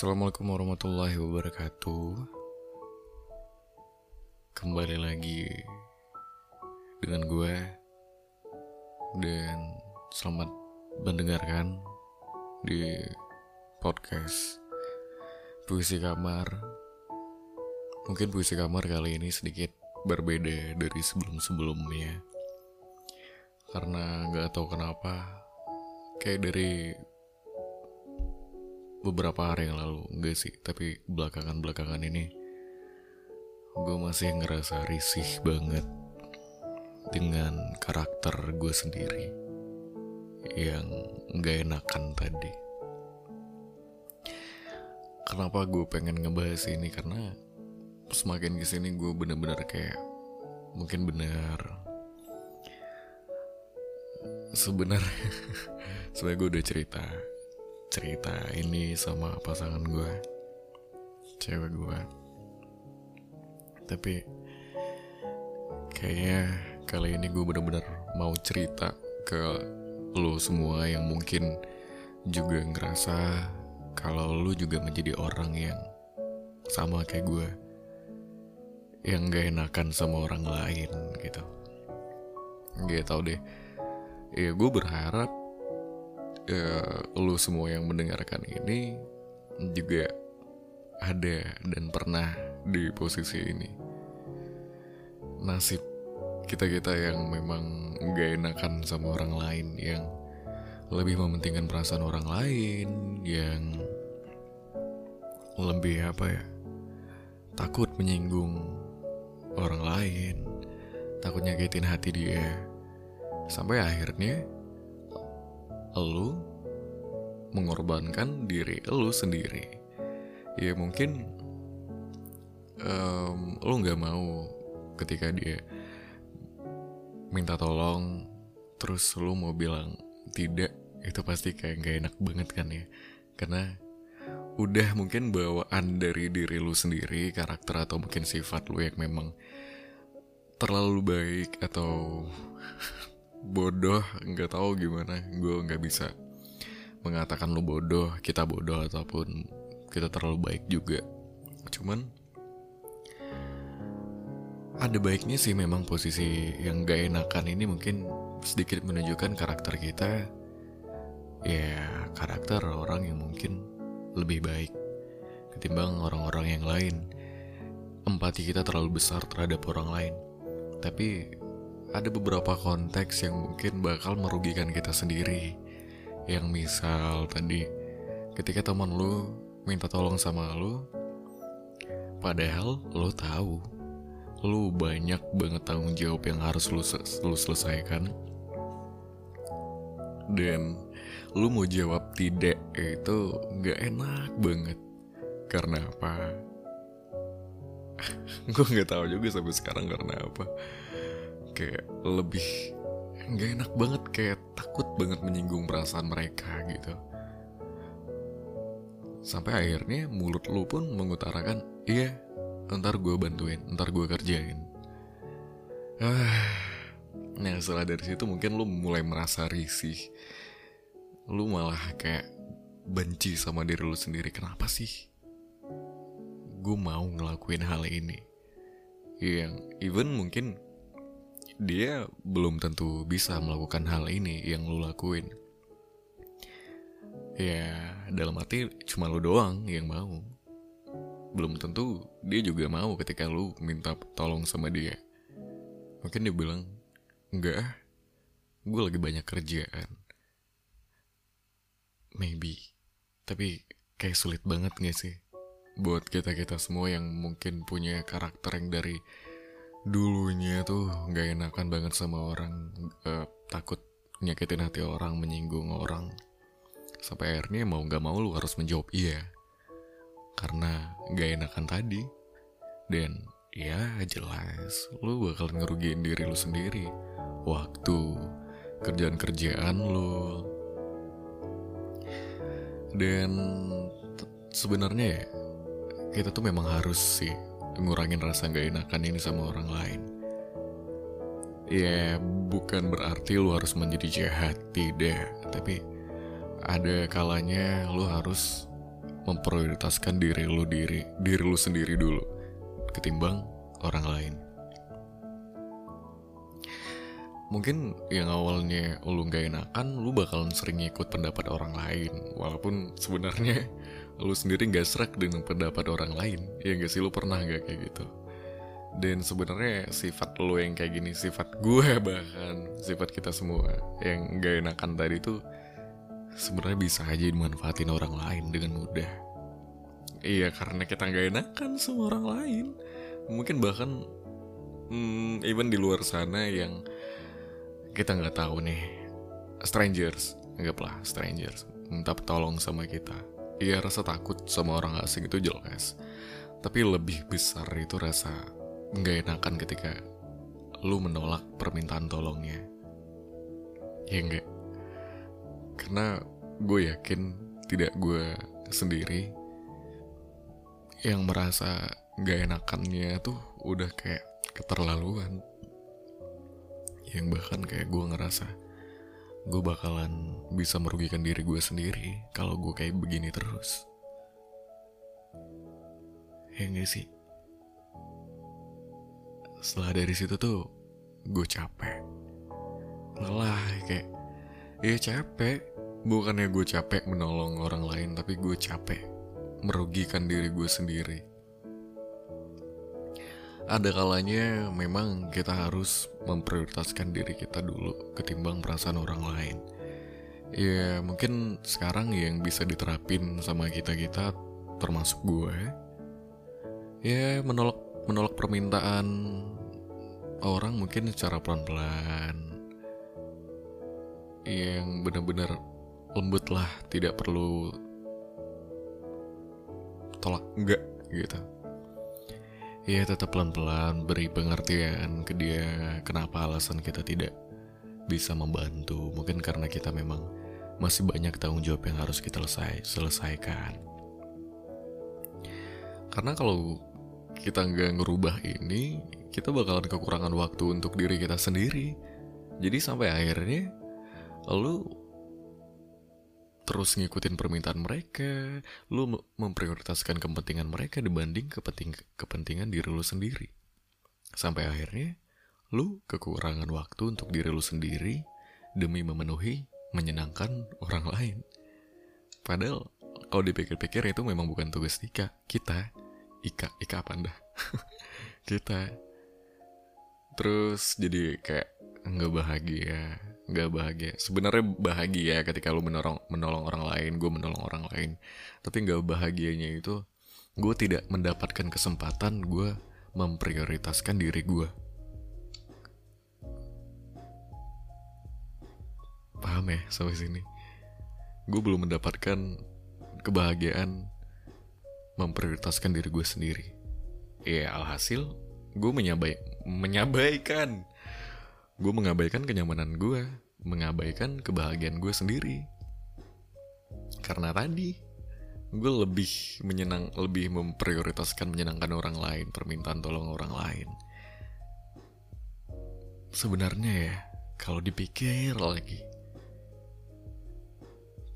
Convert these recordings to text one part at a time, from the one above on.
Assalamualaikum warahmatullahi wabarakatuh. Kembali lagi dengan gue Dan selamat mendengarkan di podcast Puisi Kamar. Mungkin puisi kamar kali ini sedikit berbeda dari sebelum-sebelumnya. Karena gak tahu kenapa Kayak dari beberapa hari yang lalu. Enggak sih tapi belakangan belakangan ini gue masih ngerasa risih banget dengan karakter gue sendiri yang nggak enakan tadi. Kenapa gue pengen ngebahas ini? Karena semakin ke sini gue bener-bener kayak mungkin bener. Sebenarnya sebenarnya gue udah cerita cerita ini sama pasangan gue cewek gue tapi kayaknya kali ini gue bener-bener mau cerita ke lo semua yang mungkin juga ngerasa kalau lo juga menjadi orang yang sama kayak gue yang gak enakan sama orang lain gitu. Gak tau deh. Ya gue berharap ya, lu semua yang mendengarkan ini juga ada dan pernah di posisi ini. Nasib kita-kita yang memang gak enakan sama orang lain, yang lebih mementingkan perasaan orang lain, yang lebih apa ya, takut menyinggung orang lain, takut nyakitin hati dia, sampai akhirnya lu mengorbankan diri lu sendiri. Ya mungkin um, lu nggak mau ketika dia minta tolong terus lu mau bilang tidak itu pasti kayak gak enak banget kan ya? Karena udah mungkin bawaan dari diri lu sendiri karakter atau mungkin sifat lu yang memang terlalu baik atau bodoh nggak tahu gimana gue nggak bisa mengatakan lu bodoh kita bodoh ataupun kita terlalu baik juga. Cuman ada baiknya sih memang posisi yang gak enakan ini mungkin sedikit menunjukkan karakter kita. Ya karakter orang yang mungkin lebih baik ketimbang orang-orang yang lain. Empati kita terlalu besar terhadap orang lain. Tapi ada beberapa konteks yang mungkin bakal merugikan kita sendiri. Yang misal tadi, ketika teman lu minta tolong sama lu, padahal lu tahu, lu banyak banget tanggung jawab yang harus lu, lu selesaikan. Dan lu mau jawab tidak itu gak enak banget. Karena apa? Gue gak tahu juga sampai sekarang karena apa kayak lebih nggak enak banget kayak takut banget menyinggung perasaan mereka gitu. Sampai akhirnya mulut lu pun mengutarakan iya ntar gue bantuin ntar gue kerjain. Ah nah setelah dari situ mungkin lu mulai merasa risih. Lu malah kayak benci sama diri lu sendiri. Kenapa sih? Gue mau ngelakuin hal ini. Yang even mungkin dia belum tentu bisa melakukan hal ini yang lu lakuin. Ya, dalam arti cuma lu doang yang mau. Belum tentu dia juga mau ketika lu minta tolong sama dia. Mungkin dia bilang, enggak gue lagi banyak kerjaan. Maybe. Tapi kayak sulit banget gak sih? Buat kita-kita semua yang mungkin punya karakter yang dari dulunya tuh nggak enakan banget sama orang uh, takut nyakitin hati orang menyinggung orang. Sampai akhirnya mau nggak mau lu harus menjawab iya. Karena nggak enakan tadi. Dan ya jelas lu bakal ngerugiin diri lu sendiri. Waktu kerjaan-kerjaan lu. Dan sebenarnya ya kita tuh memang harus sih ngurangin rasa gak enakan ini sama orang lain. Ya, bukan berarti lu harus menjadi jahat, tidak. Tapi ada kalanya lu harus memprioritaskan diri lu diri diri lu sendiri dulu ketimbang orang lain mungkin yang awalnya lu gak enakan lu bakalan sering ikut pendapat orang lain walaupun sebenarnya lu sendiri gak serak dengan pendapat orang lain? Ya gak sih? Lu pernah gak kayak gitu? Dan sebenarnya sifat lu yang kayak gini sifat gue bahkan sifat kita semua yang gak enakan tadi tuh sebenarnya bisa aja dimanfaatin orang lain dengan mudah. Iya karena kita gak enakan sama orang lain. Mungkin bahkan hmm, even di luar sana yang kita nggak tahu nih strangers anggaplah strangers minta tolong sama kita Iya rasa takut sama orang asing itu jelas. Tapi lebih besar itu rasa nggak enakan ketika lu menolak permintaan tolongnya. Ya enggak Karena gue yakin tidak gue sendiri Yang merasa nggak enakannya tuh udah kayak keterlaluan. Yang bahkan kayak gue ngerasa gue bakalan bisa merugikan diri gue sendiri kalau gue kayak begini terus. Ya gak sih? Setelah dari situ tuh gue capek. Lelah kayak ya capek. Bukannya gue capek menolong orang lain tapi gue capek merugikan diri gue sendiri ada kalanya memang kita harus memprioritaskan diri kita dulu ketimbang perasaan orang lain. Ya mungkin sekarang yang bisa diterapin sama kita-kita termasuk gue. Ya menolak menolak permintaan orang mungkin secara pelan-pelan. Yang benar-benar lembut lah tidak perlu tolak enggak gitu Ya tetap pelan-pelan beri pengertian ke dia kenapa alasan kita tidak bisa membantu. Mungkin karena kita memang masih banyak tanggung jawab yang harus kita selesai, selesaikan. Karena kalau kita nggak ngerubah ini, kita bakalan kekurangan waktu untuk diri kita sendiri. Jadi sampai akhirnya, lu terus ngikutin permintaan mereka, lu memprioritaskan kepentingan mereka dibanding kepenting kepentingan diri lu sendiri. Sampai akhirnya, lu kekurangan waktu untuk diri lu sendiri demi memenuhi, menyenangkan orang lain. Padahal, kalau dipikir-pikir itu memang bukan tugas Ika, kita. Ika, Ika apa anda? kita. Terus jadi kayak nggak bahagia, nggak bahagia. Sebenarnya bahagia ketika lu menolong menolong orang lain gue menolong orang lain. Tapi nggak bahagianya itu gue tidak mendapatkan kesempatan gue memprioritaskan diri gue paham ya sampai sini? Gue belum mendapatkan kebahagiaan memprioritaskan diri gue sendiri. Ya alhasil gue menyabai menyabaikan gue mengabaikan kenyamanan gue, mengabaikan kebahagiaan gue sendiri. Karena tadi gue lebih menyenang, lebih memprioritaskan menyenangkan orang lain, permintaan tolong orang lain. Sebenarnya ya, kalau dipikir lagi,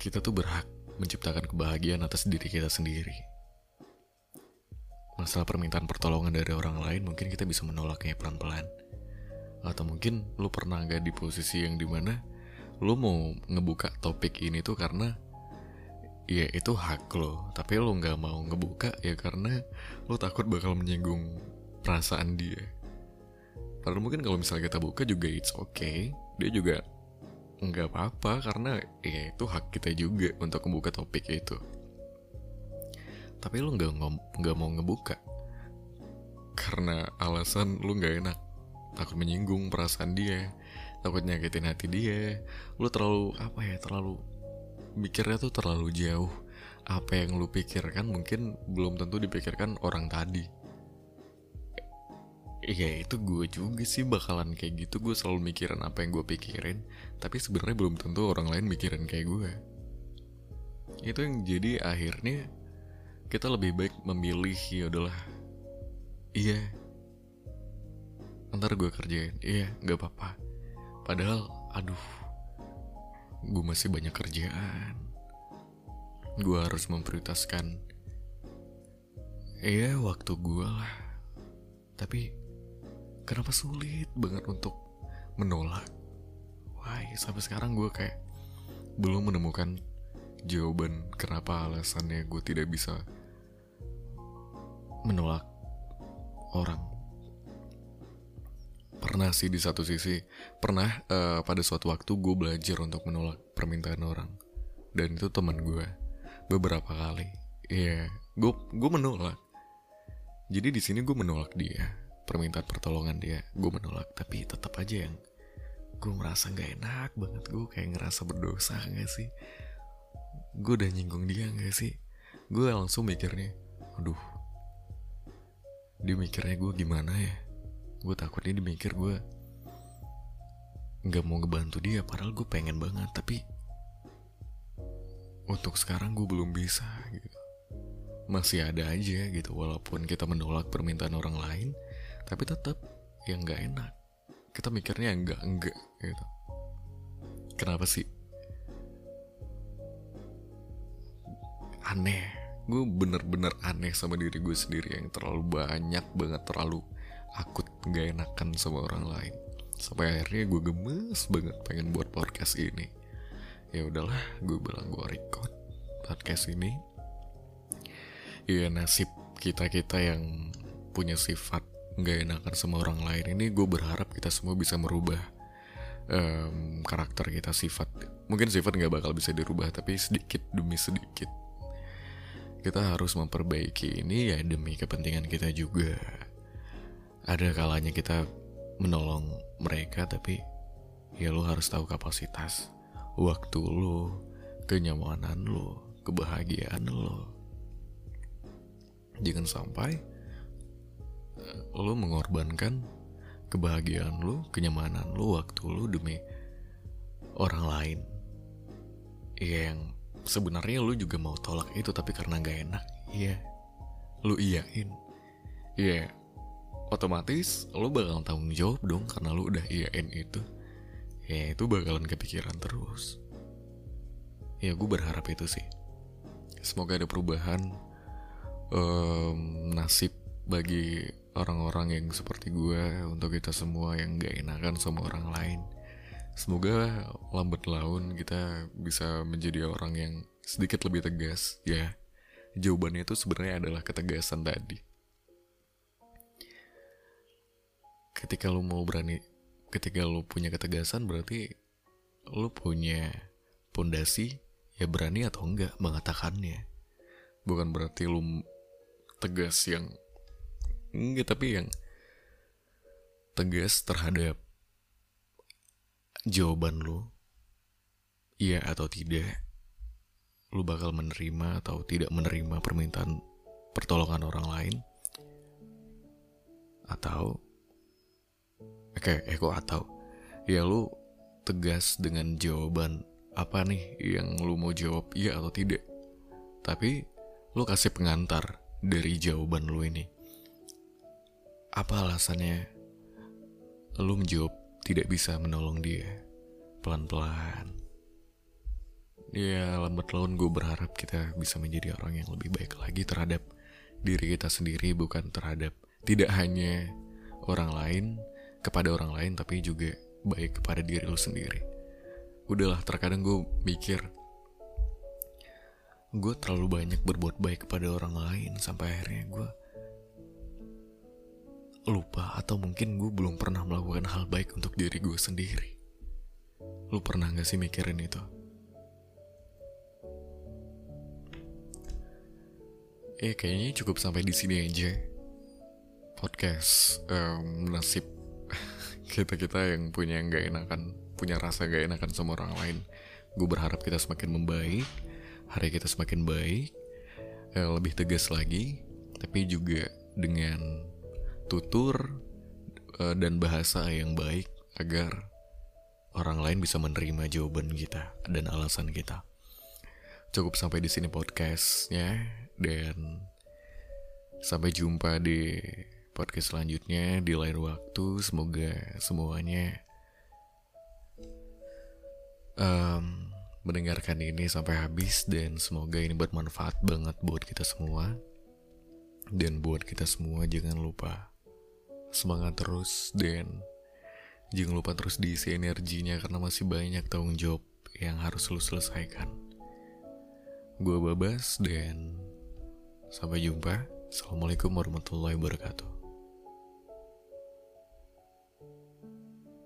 kita tuh berhak menciptakan kebahagiaan atas diri kita sendiri. Masalah permintaan pertolongan dari orang lain mungkin kita bisa menolaknya pelan-pelan atau mungkin lu pernah gak di posisi yang di mana lu mau ngebuka topik ini tuh karena ya itu hak lo. Tapi lo nggak mau ngebuka ya karena lo takut bakal menyinggung perasaan dia. Padahal mungkin kalau misalnya kita buka juga it's okay. Dia juga nggak apa-apa karena ya itu hak kita juga untuk membuka topik itu. Tapi lo nggak nggak mau ngebuka karena alasan lo nggak enak takut menyinggung perasaan dia takut nyakitin hati dia. Lu terlalu apa ya terlalu mikirnya tuh terlalu jauh. Apa yang lu pikirkan mungkin belum tentu dipikirkan orang tadi. Iya itu gue juga sih bakalan kayak gitu. Gue selalu mikirin apa yang gue pikirin Tapi sebenarnya belum tentu orang lain mikirin kayak gue Itu yang jadi akhirnya Kita lebih baik memilih ya udahlah. Iya ntar gue kerjain. Iya nggak apa-apa. Padahal aduh gue masih banyak kerjaan. Gue harus memprioritaskan Iya waktu gue lah. Tapi Kenapa sulit banget untuk Menolak? Wah sampai sekarang gue kayak Belum menemukan Jawaban kenapa alasannya gue tidak bisa Menolak Orang Pernah sih di satu sisi Pernah uh, pada suatu waktu gue belajar untuk menolak permintaan orang Dan itu teman gue Beberapa kali Iya, yeah, gue gue menolak jadi di sini gue menolak dia, permintaan pertolongan dia, gue menolak. Tapi tetap aja yang gue merasa nggak enak banget. Gue kayak ngerasa berdosa gak sih? Gue udah nyinggung dia gak sih? Gue langsung mikirnya, aduh, dia mikirnya gue gimana ya? Gue takutnya dia mikir gue nggak mau ngebantu dia, padahal gue pengen banget. Tapi untuk sekarang gue belum bisa gitu. Masih ada aja gitu. Walaupun kita menolak permintaan orang lain tapi tetap yang nggak enak. Kita mikirnya enggak enggak gitu. Kenapa sih? Aneh. Gue bener-bener aneh sama diri gue sendiri yang terlalu banyak banget terlalu akut nggak enakan sama orang lain. Sampai akhirnya gue gemes banget pengen buat podcast ini. Ya udahlah gue bilang gue record podcast ini. Ya nasib kita kita yang punya sifat nggak enakan sama orang lain ini gue berharap kita semua bisa merubah um, karakter kita sifat. Mungkin sifat nggak bakal bisa dirubah tapi sedikit demi sedikit. Kita harus memperbaiki ini ya demi kepentingan kita juga ada kalanya kita menolong mereka tapi ya lo harus tahu kapasitas waktu lo kenyamanan lo kebahagiaan lo jangan sampai uh, lo mengorbankan kebahagiaan lo, kenyamanan lo, waktu lo demi orang lain. Yang sebenarnya lo juga mau tolak itu tapi karena gak enak, iya, lo iyain, iya, otomatis lo bakal tanggung jawab dong karena lo udah iyain itu, ya itu bakalan kepikiran terus. Ya gue berharap itu sih. Semoga ada perubahan um, nasib bagi orang-orang yang seperti gue untuk kita semua yang gak enakan sama orang lain. Semoga lambat laun kita bisa menjadi orang yang sedikit lebih tegas ya. Jawabannya itu sebenarnya adalah ketegasan tadi. Ketika lo mau berani, ketika lo punya ketegasan berarti lo punya pondasi ya berani atau enggak mengatakannya. Bukan berarti lo tegas yang enggak tapi yang tegas terhadap jawaban lu iya atau tidak lu bakal menerima atau tidak menerima permintaan pertolongan orang lain atau okay, eh atau ya lu tegas dengan jawaban apa nih yang lu mau jawab iya atau tidak tapi lu kasih pengantar dari jawaban lu ini. Apa alasannya lu menjawab tidak bisa menolong dia pelan-pelan? Ya lambat laun gue berharap kita bisa menjadi orang yang lebih baik lagi terhadap diri kita sendiri bukan terhadap tidak hanya orang lain kepada orang lain tapi juga baik kepada diri lu sendiri. Udahlah terkadang gue mikir gue terlalu banyak berbuat baik kepada orang lain sampai akhirnya gue lupa atau mungkin gue belum pernah melakukan hal baik untuk diri gue sendiri. Lu pernah gak sih mikirin itu? Eh kayaknya cukup sampai di sini aja podcast um, nasib kita kita yang punya yang gak enakan punya rasa gak enakan sama orang lain. Gue berharap kita semakin membaik hari kita semakin baik, eh, lebih tegas lagi, tapi juga dengan tutur eh, dan bahasa yang baik agar orang lain bisa menerima jawaban kita dan alasan kita. Cukup sampai di sini podcastnya dan sampai jumpa di podcast selanjutnya di lain waktu. Semoga semuanya um, mendengarkan ini sampai habis dan semoga ini bermanfaat banget buat kita semua. Dan buat kita semua jangan lupa semangat terus dan jangan lupa terus diisi energinya karena masih banyak tanggung jawab yang harus lu selesaikan. Gue Babas dan sampai jumpa. Assalamualaikum warahmatullahi wabarakatuh.